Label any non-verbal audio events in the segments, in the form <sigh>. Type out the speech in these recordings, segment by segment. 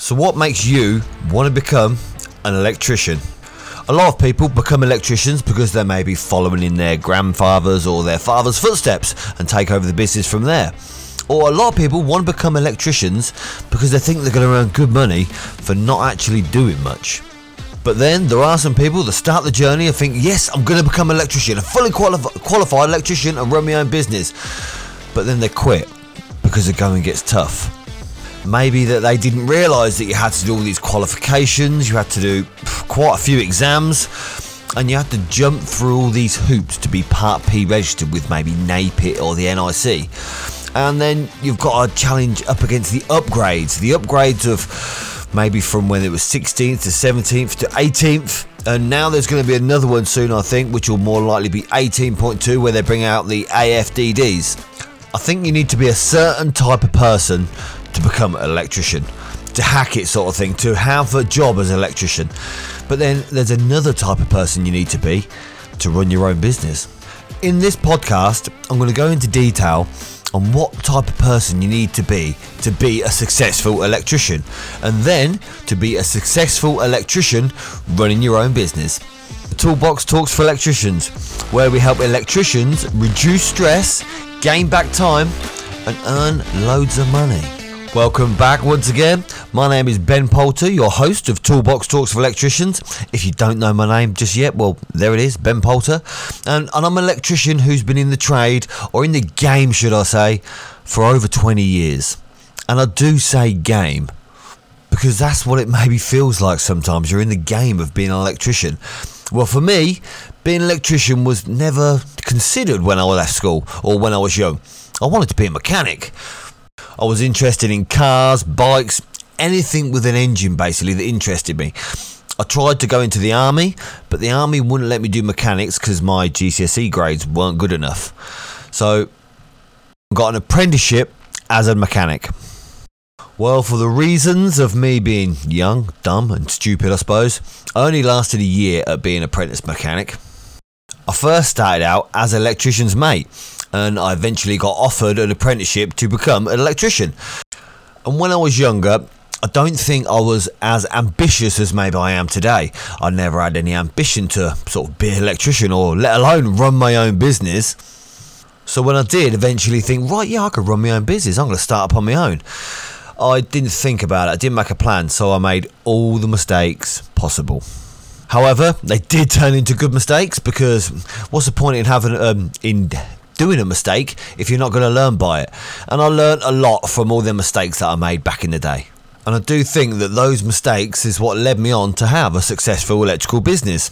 So, what makes you want to become an electrician? A lot of people become electricians because they may be following in their grandfather's or their father's footsteps and take over the business from there. Or a lot of people want to become electricians because they think they're going to earn good money for not actually doing much. But then there are some people that start the journey and think, yes, I'm going to become an electrician, a fully quali- qualified electrician and run my own business. But then they quit because the going gets tough. Maybe that they didn't realise that you had to do all these qualifications, you had to do quite a few exams, and you had to jump through all these hoops to be Part P registered with maybe NAPIT or the NIC. And then you've got a challenge up against the upgrades, the upgrades of maybe from when it was 16th to 17th to 18th. And now there's going to be another one soon, I think, which will more likely be 18.2, where they bring out the AFDDs. I think you need to be a certain type of person to become an electrician, to hack it, sort of thing, to have a job as an electrician. But then there's another type of person you need to be to run your own business. In this podcast, I'm going to go into detail on what type of person you need to be to be a successful electrician, and then to be a successful electrician running your own business. Toolbox Talks for Electricians, where we help electricians reduce stress, gain back time, and earn loads of money. Welcome back once again. My name is Ben Poulter, your host of Toolbox Talks for Electricians. If you don't know my name just yet, well, there it is, Ben Poulter. And, and I'm an electrician who's been in the trade, or in the game, should I say, for over 20 years. And I do say game because that's what it <laughs> maybe feels like sometimes. You're in the game of being an electrician. Well, for me, being an electrician was never considered when I left school or when I was young. I wanted to be a mechanic. I was interested in cars, bikes, anything with an engine basically that interested me. I tried to go into the army, but the army wouldn't let me do mechanics because my GCSE grades weren't good enough. So got an apprenticeship as a mechanic. Well, for the reasons of me being young, dumb, and stupid, I suppose, I only lasted a year at being apprentice mechanic. I first started out as an electrician's mate, and I eventually got offered an apprenticeship to become an electrician. And when I was younger, I don't think I was as ambitious as maybe I am today. I never had any ambition to sort of be an electrician or let alone run my own business. So when I did eventually think, right, yeah, I could run my own business, I'm going to start up on my own. I didn't think about it, I didn't make a plan, so I made all the mistakes possible. However, they did turn into good mistakes because what's the point in having um, in doing a mistake if you're not going to learn by it? And I learned a lot from all the mistakes that I made back in the day. And I do think that those mistakes is what led me on to have a successful electrical business.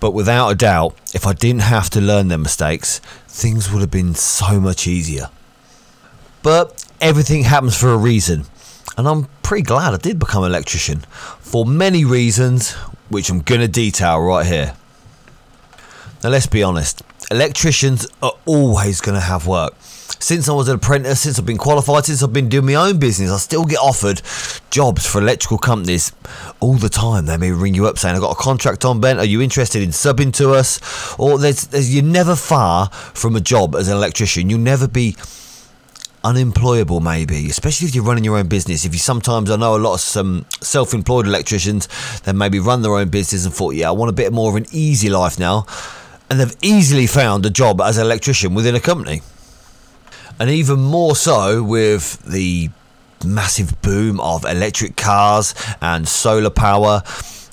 But without a doubt, if I didn't have to learn them mistakes, things would have been so much easier. But everything happens for a reason. And I'm pretty glad I did become an electrician for many reasons, which I'm going to detail right here. Now, let's be honest electricians are always going to have work. Since I was an apprentice, since I've been qualified, since I've been doing my own business, I still get offered jobs for electrical companies all the time. They may ring you up saying, I've got a contract on, Ben. Are you interested in subbing to us? Or there's, there's, you're never far from a job as an electrician. You'll never be unemployable maybe especially if you're running your own business if you sometimes i know a lot of some self-employed electricians that maybe run their own business and thought yeah i want a bit more of an easy life now and they've easily found a job as an electrician within a company. And even more so with the massive boom of electric cars and solar power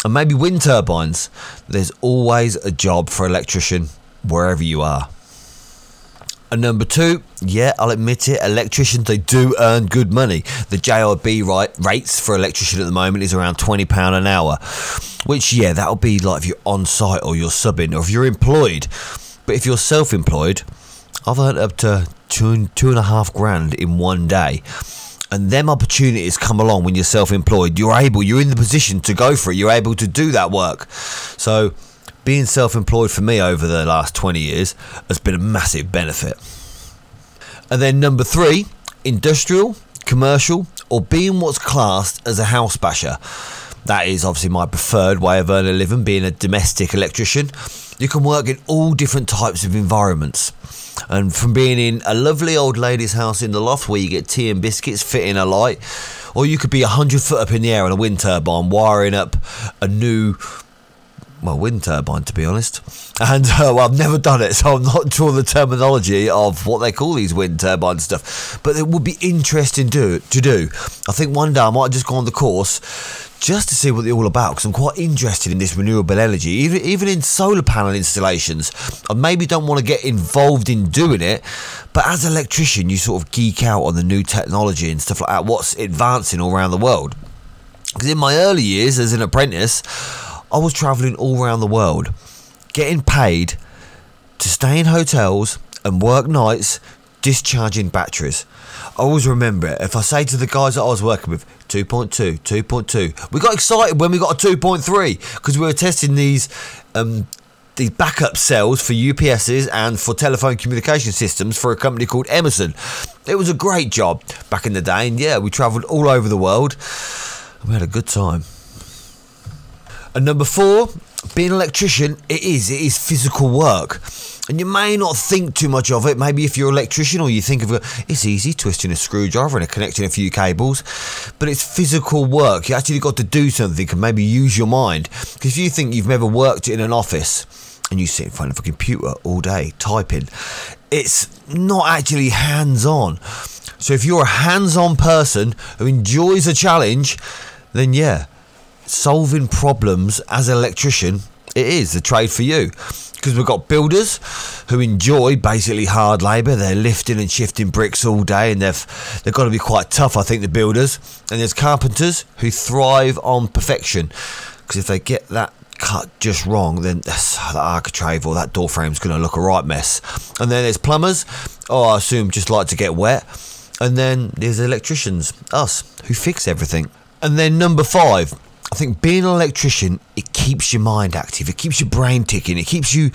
and maybe wind turbines. There's always a job for electrician wherever you are. And number two, yeah, I'll admit it, electricians, they do earn good money. The right, rates for electrician at the moment is around £20 an hour, which, yeah, that'll be like if you're on site or you're subbing or if you're employed. But if you're self employed, I've earned up to two, two and a half grand in one day. And them opportunities come along when you're self employed. You're able, you're in the position to go for it, you're able to do that work. So, being self employed for me over the last 20 years has been a massive benefit. And then number three, industrial, commercial, or being what's classed as a house basher. That is obviously my preferred way of earning a living, being a domestic electrician. You can work in all different types of environments. And from being in a lovely old lady's house in the loft where you get tea and biscuits fitting a light, Or you could be 100 foot up in the air on a wind turbine wiring up a new well, wind turbine, to be honest. And uh, well, I've never done it, so I'm not sure the terminology of what they call these wind turbine stuff. But it would be interesting do, to do. I think one day I might just go on the course just to see what they're all about because I'm quite interested in this renewable energy, even even in solar panel installations. I maybe don't want to get involved in doing it, but as an electrician, you sort of geek out on the new technology and stuff like that. What's advancing all around the world? Because in my early years as an apprentice, I was travelling all around the world, getting paid to stay in hotels and work nights discharging batteries. I always remember it. If I say to the guys that I was working with, 2.2, 2.2, we got excited when we got a 2.3 because we were testing these um, these backup cells for UPSs and for telephone communication systems for a company called Emerson. It was a great job back in the day, and yeah, we travelled all over the world. We had a good time. And number four, being an electrician, it is, it is physical work. And you may not think too much of it. Maybe if you're an electrician or you think of it, it's easy twisting a screwdriver and connecting a few cables. But it's physical work. You actually got to do something and maybe use your mind. Because if you think you've never worked in an office and you sit in front of a computer all day typing, it's not actually hands on. So if you're a hands on person who enjoys a challenge, then yeah, solving problems as an electrician, it is the trade for you. Because we've got builders who enjoy basically hard labour. They're lifting and shifting bricks all day, and they've they've got to be quite tough. I think the builders. And there's carpenters who thrive on perfection. Because if they get that cut just wrong, then that architrave or that door frame's going to look a right mess. And then there's plumbers. Oh, I assume just like to get wet. And then there's electricians, us, who fix everything. And then number five, I think being an electrician, it keeps your mind active, it keeps your brain ticking, it keeps you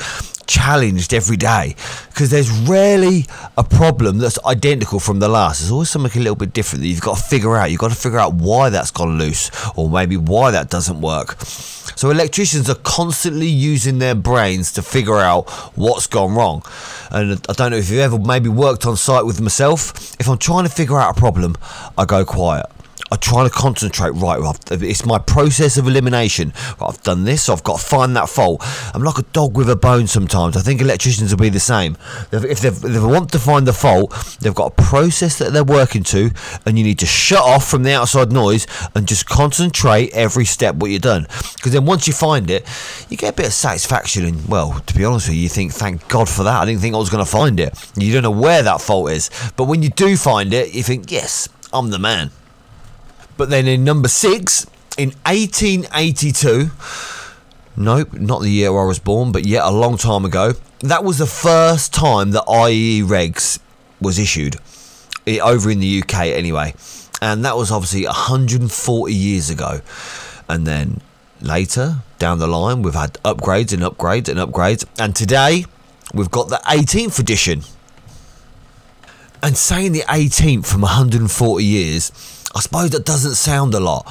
challenged every day because there's rarely a problem that's identical from the last. There's always something a little bit different that you've got to figure out. You've got to figure out why that's gone loose or maybe why that doesn't work. So electricians are constantly using their brains to figure out what's gone wrong. And I don't know if you've ever maybe worked on site with myself. If I'm trying to figure out a problem, I go quiet. I try to concentrate. Right, it's my process of elimination. I've done this. I've got to find that fault. I'm like a dog with a bone. Sometimes I think electricians will be the same. If they want to find the fault, they've got a process that they're working to, and you need to shut off from the outside noise and just concentrate every step what you've done. Because then once you find it, you get a bit of satisfaction. And well, to be honest with you, you think, thank God for that. I didn't think I was going to find it. You don't know where that fault is, but when you do find it, you think, yes, I'm the man. But then in number six, in 1882, nope, not the year I was born, but yet a long time ago, that was the first time that IE regs was issued, over in the UK anyway. And that was obviously 140 years ago. And then later down the line, we've had upgrades and upgrades and upgrades. And today, we've got the 18th edition. And saying the 18th from 140 years, I suppose that doesn't sound a lot,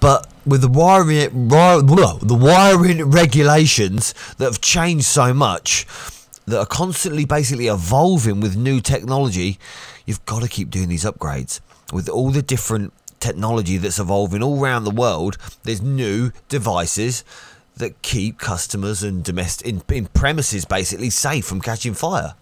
but with the wiring, the wiring regulations that have changed so much, that are constantly basically evolving with new technology, you've got to keep doing these upgrades with all the different technology that's evolving all around the world. There's new devices that keep customers and domestic in, in premises basically safe from catching fire.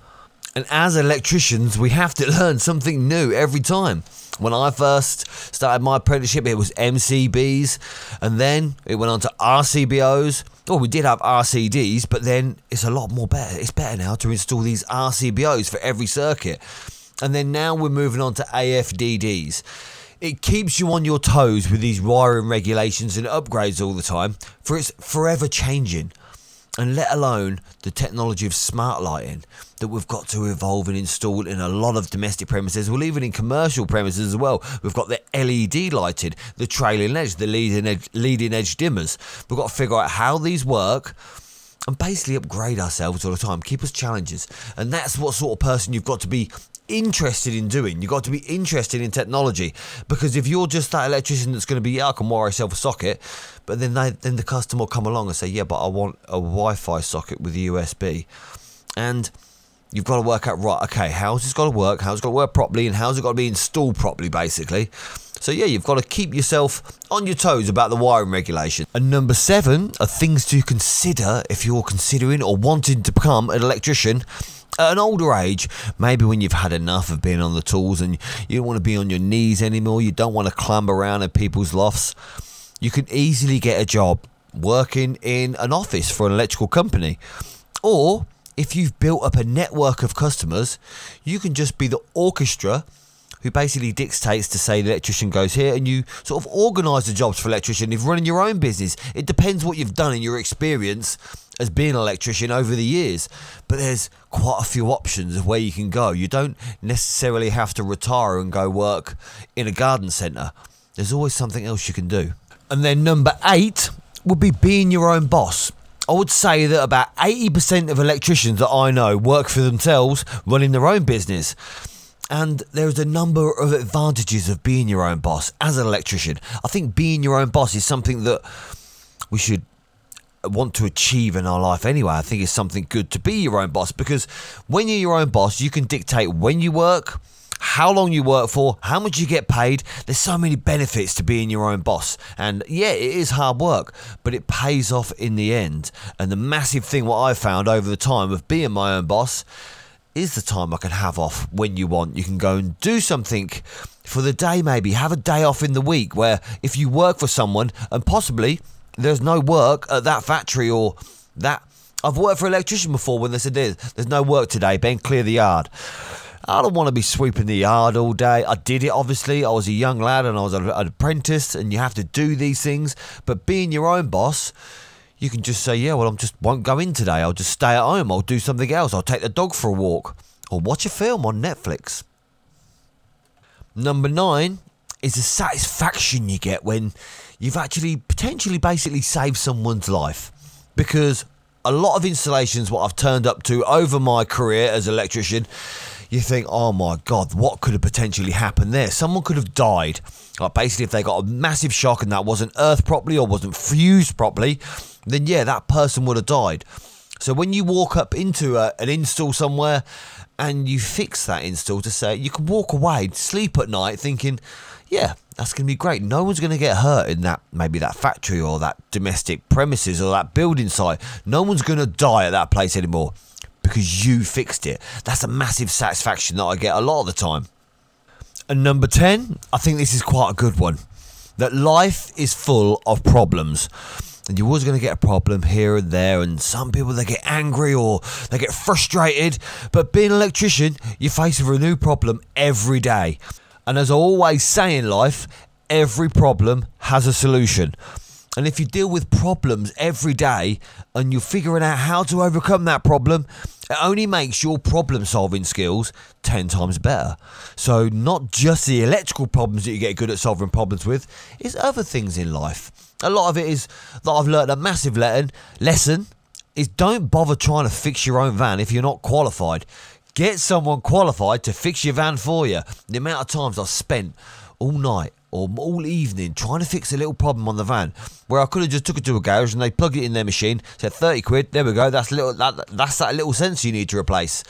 And as electricians, we have to <laughs> learn something new every time. When I first started my apprenticeship, it was MCBs, and then it went on to RCBOs. Oh, we did have RCDs, but then it's a lot more better. It's better now to install these RCBOs for every circuit. And then now we're moving on to AFDDs. It keeps you on your toes with these wiring regulations and upgrades all the time, for it's forever changing and let alone the technology of smart lighting that we've got to evolve and install in a lot of domestic premises, well, even in commercial premises as well. We've got the LED lighted, the trailing edge, the leading edge, leading edge dimmers. We've got to figure out how these work and basically upgrade ourselves all the time, keep us challenges. And that's what sort of person you've got to be interested in doing. You've got to be interested in technology because if you're just that electrician that's going to be, yeah, I can wire myself a socket, but then they, then the customer will come along and say, yeah, but I want a Wi-Fi socket with USB, and you've got to work out right. Okay, how's this got to work? How's it got to work properly? And how's it got to be installed properly? Basically. So yeah, you've got to keep yourself on your toes about the wiring regulation. And number seven are things to consider if you're considering or wanting to become an electrician at an older age, maybe when you've had enough of being on the tools and you don't want to be on your knees anymore, you don't want to climb around in people's lofts, you can easily get a job working in an office for an electrical company. Or if you've built up a network of customers, you can just be the orchestra who basically dictates to say the electrician goes here and you sort of organise the jobs for electrician. Running your own business, it depends what you've done in your experience as being an electrician over the years. But there's quite a few options of where you can go. You don't necessarily have to retire and go work in a garden centre. There's always something else you can do. And then number eight would be being your own boss. I would say that about 80% of electricians that I know work for themselves, running their own business. And there's a number of advantages of being your own boss as an electrician. I think being your own boss is something that we should want to achieve in our life anyway. I think it's something good to be your own boss because when you're your own boss, you can dictate when you work, how long you work for, how much you get paid. There's so many benefits to being your own boss. And yeah, it is hard work, but it pays off in the end. And the massive thing what I've found over the time of being my own boss is the time I can have off when you want. You can go and do something for the day, maybe have a day off in the week where if you work for someone and possibly there's no work at that factory or that. I've worked for an electrician before when they said there's no work today, Ben, clear the yard. I don't want to be sweeping the yard all day. I did it, obviously. I was a young lad and I was an apprentice, and you have to do these things. But being your own boss, you can just say, yeah, well, I just won't go in today. I'll just stay at home. I'll do something else. I'll take the dog for a walk or watch a film on Netflix. Number nine is the satisfaction you get when you've actually potentially basically saved someone's life. Because a lot of installations, what I've turned up to over my career as an electrician, you think, oh my God, what could have potentially happened there? Someone could have died. Like basically, if they got a massive shock and that wasn't earthed properly or wasn't fused properly, then yeah, that person would have died. So when you walk up into a, an install somewhere and you fix that install to say, you can walk away, sleep at night thinking, yeah, that's going to be great. No one's going to get hurt in that, maybe that factory or that domestic premises or that building site. No one's going to die at that place anymore because you fixed it. That's a massive satisfaction that I get a lot of the time. And number 10, I think this is quite a good one. That life is full of problems and you're always going to get a problem here and there and some people they get angry or they get frustrated but being an electrician you face a new problem every day and as i always say in life every problem has a solution and if you deal with problems every day and you're figuring out how to overcome that problem, it only makes your problem solving skills 10 times better. So, not just the electrical problems that you get good at solving problems with, it's other things in life. A lot of it is that I've learned a massive lesson, lesson is don't bother trying to fix your own van if you're not qualified. Get someone qualified to fix your van for you. The amount of times I've spent all night or all evening trying to fix a little problem on the van where I could have just took it to a garage and they plugged it in their machine, said 30 quid, there we go, that's little that, that's that little sensor you need to replace.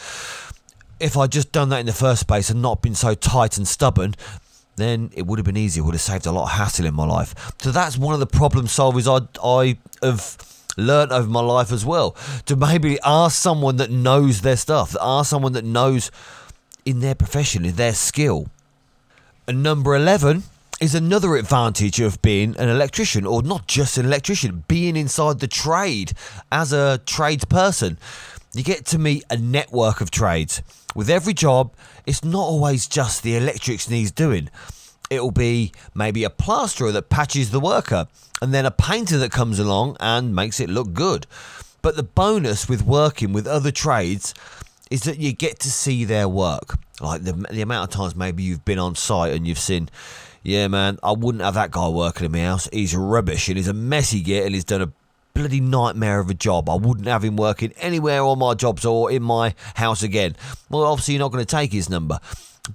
If I'd just done that in the first place and not been so tight and stubborn, then it would have been easier, would have saved a lot of hassle in my life. So that's one of the problem solvers I, I have learned over my life as well. To maybe ask someone that knows their stuff, ask someone that knows in their profession, in their skill. And number 11 is another advantage of being an electrician, or not just an electrician, being inside the trade as a tradesperson. You get to meet a network of trades. With every job, it's not always just the electrics needs doing. It'll be maybe a plasterer that patches the worker, and then a painter that comes along and makes it look good. But the bonus with working with other trades is that you get to see their work. Like the, the amount of times maybe you've been on site and you've seen yeah, man, I wouldn't have that guy working in my house. He's rubbish and he's a messy git and he's done a bloody nightmare of a job. I wouldn't have him working anywhere on my jobs or in my house again. Well, obviously, you're not going to take his number.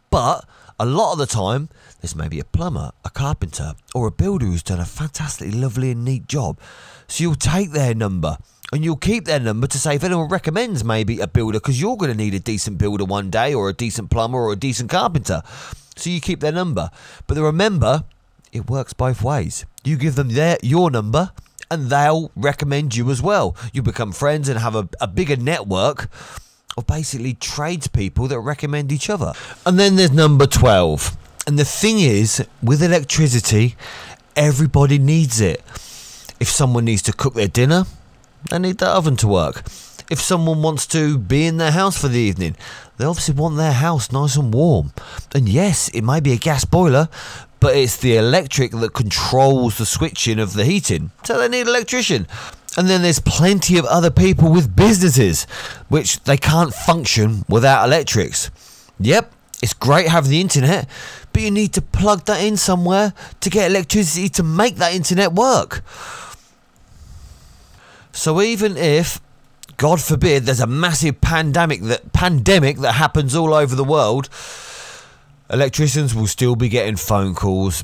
But a lot of the time, there's maybe a plumber, a carpenter, or a builder who's done a fantastically lovely and neat job. So you'll take their number and you'll keep their number to say if anyone recommends maybe a builder because you're going to need a decent builder one day or a decent plumber or a decent carpenter. So you keep their number. But remember, it works both ways. You give them their your number and they'll recommend you as well. You become friends and have a, a bigger network of basically tradespeople that recommend each other. And then there's number 12. And the thing is, with electricity, everybody needs it. If someone needs to cook their dinner, they need the oven to work. If someone wants to be in their house for the evening, they obviously want their house nice and warm. And yes, it may be a gas boiler, but it's the electric that controls the switching of the heating. So they need an electrician. And then there's plenty of other people with businesses, which they can't function without electrics. Yep, it's great having the internet, but you need to plug that in somewhere to get electricity to make that internet work. So even if God forbid there's a massive pandemic that pandemic that happens all over the world, electricians will still be getting phone calls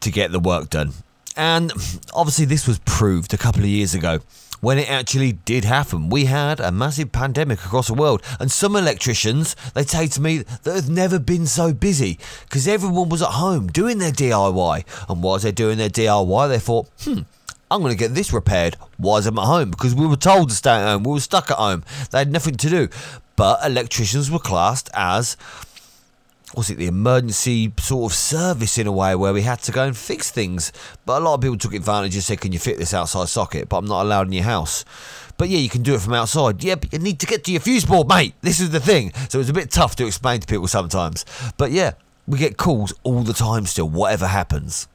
to get the work done. And obviously this was proved a couple of years ago when it actually did happen. We had a massive pandemic across the world, and some electricians they say to me that have never been so busy because everyone was at home doing their DIY, and while they're doing their DIY, they thought, hmm. I'm going to get this repaired while I'm at home because we were told to stay at home. We were stuck at home. They had nothing to do. But electricians were classed as was it the emergency sort of service in a way where we had to go and fix things. But a lot of people took advantage and said, Can you fit this outside socket? But I'm not allowed in your house. But yeah, you can do it from outside. Yeah, but you need to get to your fuse board, mate. This is the thing. So it's a bit tough to explain to people sometimes. But yeah, we get calls all the time still, whatever happens.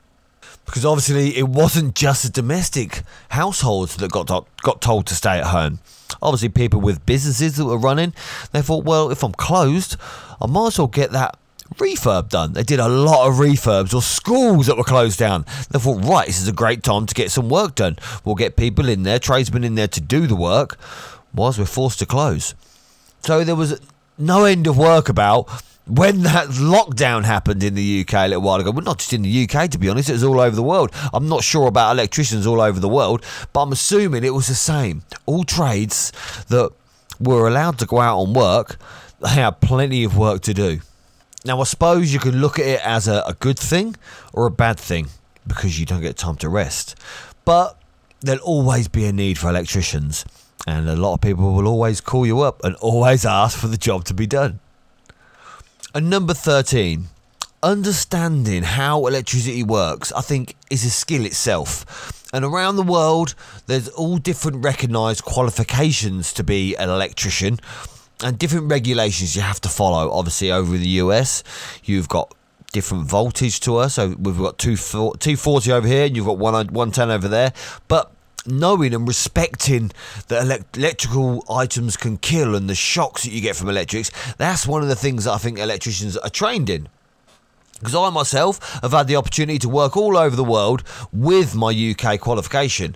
Because obviously it wasn't just the domestic households that got to- got told to stay at home. Obviously, people with businesses that were running, they thought, well, if I'm closed, I might as well get that refurb done. They did a lot of refurbs or schools that were closed down. They thought, right, this is a great time to get some work done. We'll get people in there, tradesmen in there to do the work, whilst we're forced to close. So there was no end of work about when that lockdown happened in the UK a little while ago. Well, not just in the UK, to be honest, it was all over the world. I'm not sure about electricians all over the world, but I'm assuming it was the same. All trades that were allowed to go out and work, they had plenty of work to do. Now, I suppose you could look at it as a, a good thing or a bad thing because you don't get time to rest. But there'll always be a need for electricians, and a lot of people will always call you up and always ask for the job to be done. And number 13, understanding how electricity works, I think, is a skill itself. And around the world, there's all different recognised qualifications to be an electrician and different regulations you have to follow. Obviously, over in the US, you've got different voltage to us. So we've got 240 over here, and you've got 110 over there. But knowing and respecting that electrical items can kill and the shocks that you get from electrics, that's one of the things that I think electricians are trained in. Because I myself have had the opportunity to work all over the world with my UK qualification.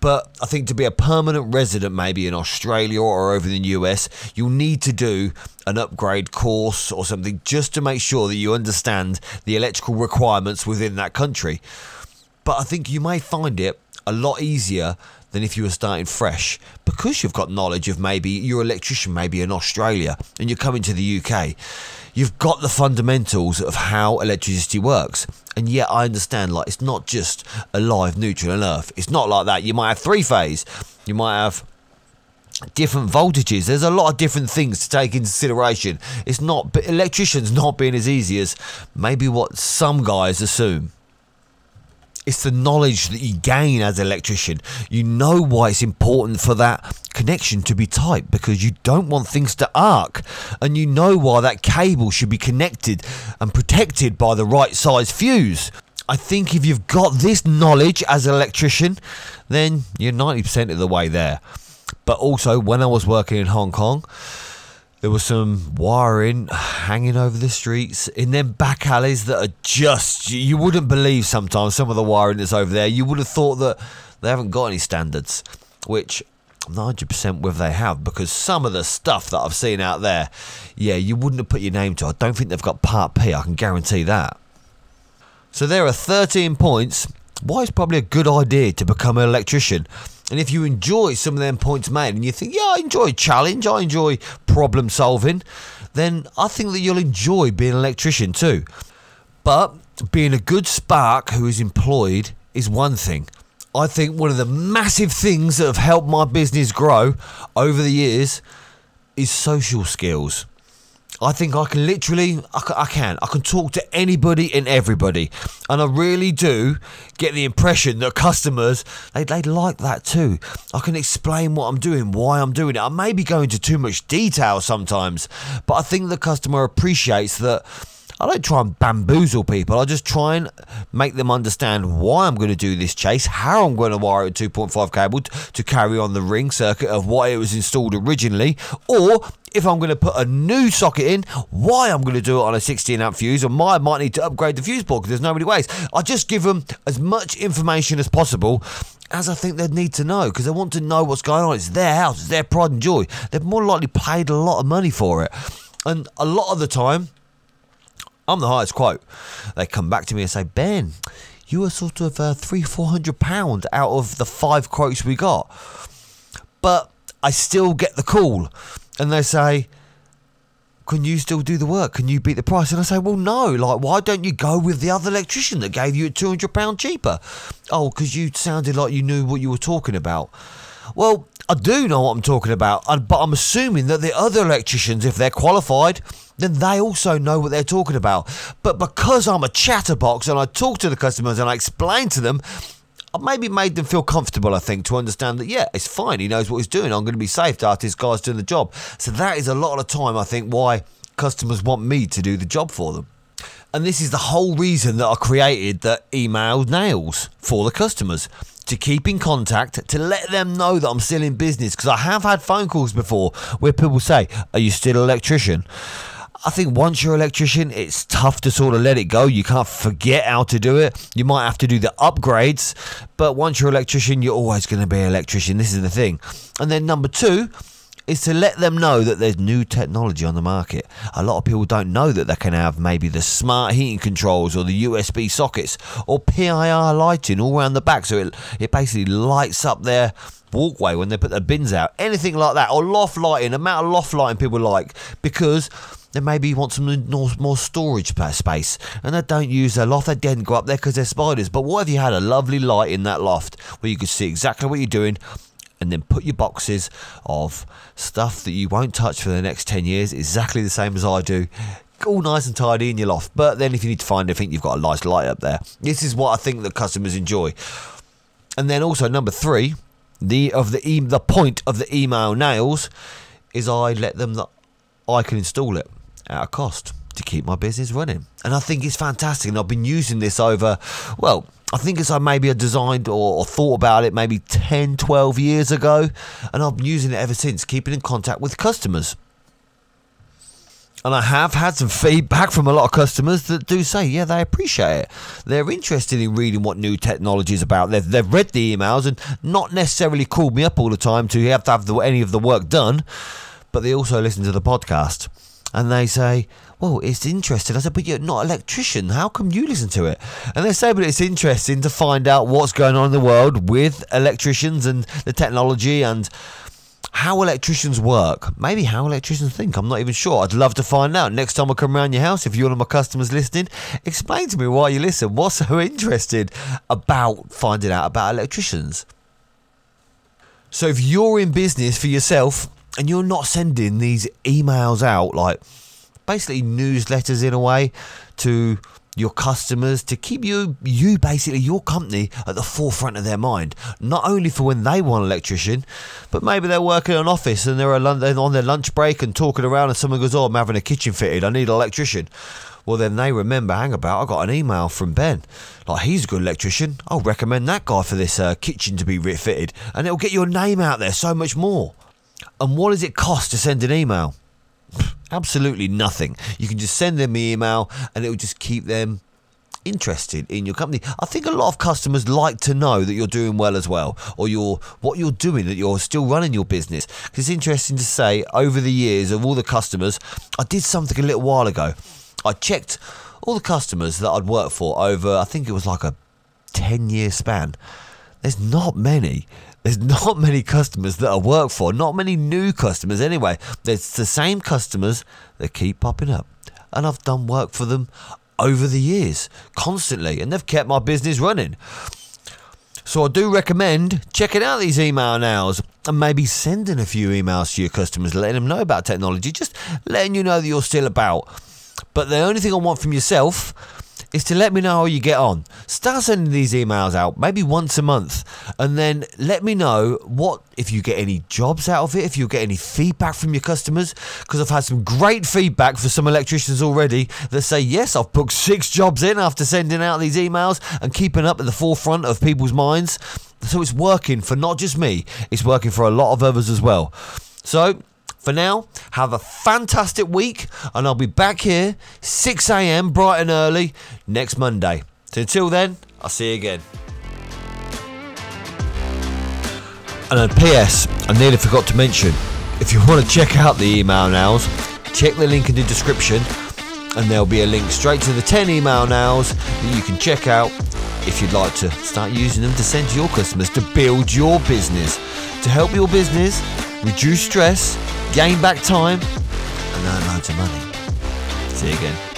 But I think to be a permanent resident, maybe in Australia or over in the US, you'll need to do an upgrade course or something just to make sure that you understand the electrical requirements within that country. But I think you may find it a lot easier than if you were starting fresh because you've got knowledge of maybe your electrician maybe in Australia and you're coming to the UK you've got the fundamentals of how electricity works. And yet I understand like it's not just a live neutral and earth. It's not like that. You might have three phase. You might have different voltages. There's a lot of different things to take into consideration. It's not electricians not being as easy as maybe what some guys assume. It's the knowledge that you gain as an electrician. You know why it's important for that connection to be tight because you don't want things to arc. And you know why that cable should be connected and protected by the right size fuse. I think if you've got this knowledge as an electrician, then you're 90% of the way there. But also, when I was working in Hong Kong, there was some wiring hanging over the streets in them back alleys that are just you wouldn't believe sometimes some of the wiring that's over there. You would have thought that they haven't got any standards, which I'm 100% whether they have because some of the stuff that I've seen out there, yeah, you wouldn't have put your name to. I don't think they've got Part P. I can guarantee that. So there are 13 points why it's probably a good idea to become an electrician. And if you enjoy some of them points made and you think, yeah, I enjoy challenge, I enjoy problem solving, then I think that you'll enjoy being an electrician too. But being a good spark who is employed is one thing. I think one of the massive things that have helped my business grow over the years is social skills. I think I can literally, I can, I can talk to anybody and everybody. And I really do get the impression that customers, they, they like that too. I can explain what I'm doing, why I'm doing it. I may be going into too much detail sometimes, but I think the customer appreciates that I don't try and bamboozle people. I just try and make them understand why I'm going to do this chase, how I'm going to wire a 2.5 cable to carry on the ring circuit of why it was installed originally, or if I'm going to put a new socket in, why I'm going to do it on a 16 amp fuse, or my might need to upgrade the fuse board because there's no many ways. I just give them as much information as possible as I think they'd need to know because they want to know what's going on. It's their house, it's their pride and joy. They've more likely paid a lot of money for it. And a lot of the time, I'm the highest quote. They come back to me and say, Ben, you were sort of uh, three, four hundred pound out of the five quotes we got. But I still get the call and they say, can you still do the work? Can you beat the price? And I say, well, no. Like, why don't you go with the other electrician that gave you a two hundred pound cheaper? Oh, because you sounded like you knew what you were talking about. Well, I do know what I'm talking about, but I'm assuming that the other electricians, if they're qualified, then they also know what they're talking about. But because I'm a chatterbox and I talk to the customers and I explain to them, I've maybe made them feel comfortable, I think, to understand that, yeah, it's fine. He knows what he's doing. I'm going to be safe after this guy's doing the job. So that is a lot of the time, I think, why customers want me to do the job for them. And this is the whole reason that I created the email nails for the customers to keep in contact, to let them know that I'm still in business. Because I have had phone calls before where people say, Are you still an electrician? I think once you're an electrician, it's tough to sort of let it go. You can't forget how to do it. You might have to do the upgrades, but once you're an electrician, you're always going to be an electrician. This is the thing. And then number two is to let them know that there's new technology on the market. A lot of people don't know that they can have maybe the smart heating controls or the USB sockets or PIR lighting all around the back. So it, it basically lights up their walkway when they put their bins out. Anything like that. Or loft lighting, amount of loft lighting people like because they maybe want some more storage space and they don't use their loft. They didn't go up there because they're spiders. But what if you had a lovely light in that loft where you could see exactly what you're doing and then put your boxes of stuff that you won't touch for the next 10 years, exactly the same as I do, all nice and tidy in your loft. But then if you need to find anything, you've got a nice light up there. This is what I think that customers enjoy. And then also number three, the of the e- the point of the email nails is I let them that I can install it at a cost to keep my business running. And I think it's fantastic. And I've been using this over, well, I think it's I maybe I designed or, or, thought about it maybe 10, 12 years ago. And I've been using it ever since, keeping in contact with customers. And I have had some feedback from a lot of customers that do say, yeah, they appreciate it. They're interested in reading what new technology is about. They've, they've read the emails and not necessarily called me up all the time to have to have the, any of the work done, but they also listen to the podcast and they say, well, it's interesting. I said, but you're not an electrician. How come you listen to it? And they say, but it's interesting to find out what's going on in the world with electricians and the technology and how electricians work. Maybe how electricians think. I'm not even sure. I'd love to find out. Next time I come around your house, if you're one of my customers listening, explain to me why you listen. What's so interested about finding out about electricians? So if you're in business for yourself, and you're not sending these emails out like basically newsletters in a way to your customers to keep you you basically your company at the forefront of their mind. Not only for when they want an electrician but maybe they're working in an office and they're on their lunch break and talking around and someone goes oh i'm having a kitchen fitted. I need an electrician. Well then they remember hang about i got an email from ben. Like he's a good electrician. I'll recommend that guy for this uh, kitchen to be refitted and it'll get your name out there so much more and what does it cost to send an email? Absolutely nothing. You can just send them email and it will just keep them interested in your company. I think a lot of customers like to know that you're doing well as well, or you're what you're doing, that you're still running your business. Because it's interesting to say, over the years of all the customers, I did something a little while ago. I checked all the customers that I'd worked for over, I think it was like a 10 year span, there's not many. There's <laughs> not many customers that I work for, not many new customers anyway. There's the same customers that keep popping up. And I've done work for them over the years, constantly, and they've kept my business running. So I do recommend checking out these email nails and maybe sending a few emails to your customers, letting them know about technology, just letting you know that you're still about. But the only thing I want from yourself is to let me know how you get on. Start sending these emails out, maybe once a month, and then let me know what if you get any jobs out of it, if you get any feedback from your customers, because I've had some great feedback for some electricians already that say, yes, I've booked six jobs in after sending out these emails and keeping up at the forefront of people's minds. So it's working for not just me, it's working for a lot of others as well. So for now, have a fantastic week, and I'll be back here 6 a.m. bright and early next Monday. So until then, I'll see you again. And uh, a PS, I nearly forgot to mention if you want to check out the email nails, check the link in the description, and there'll be a link straight to the 10 email nails that you can check out if you'd like to start using them to send to your customers to build your business, to help your business reduce stress gain back time, and earn loads of money. See you again.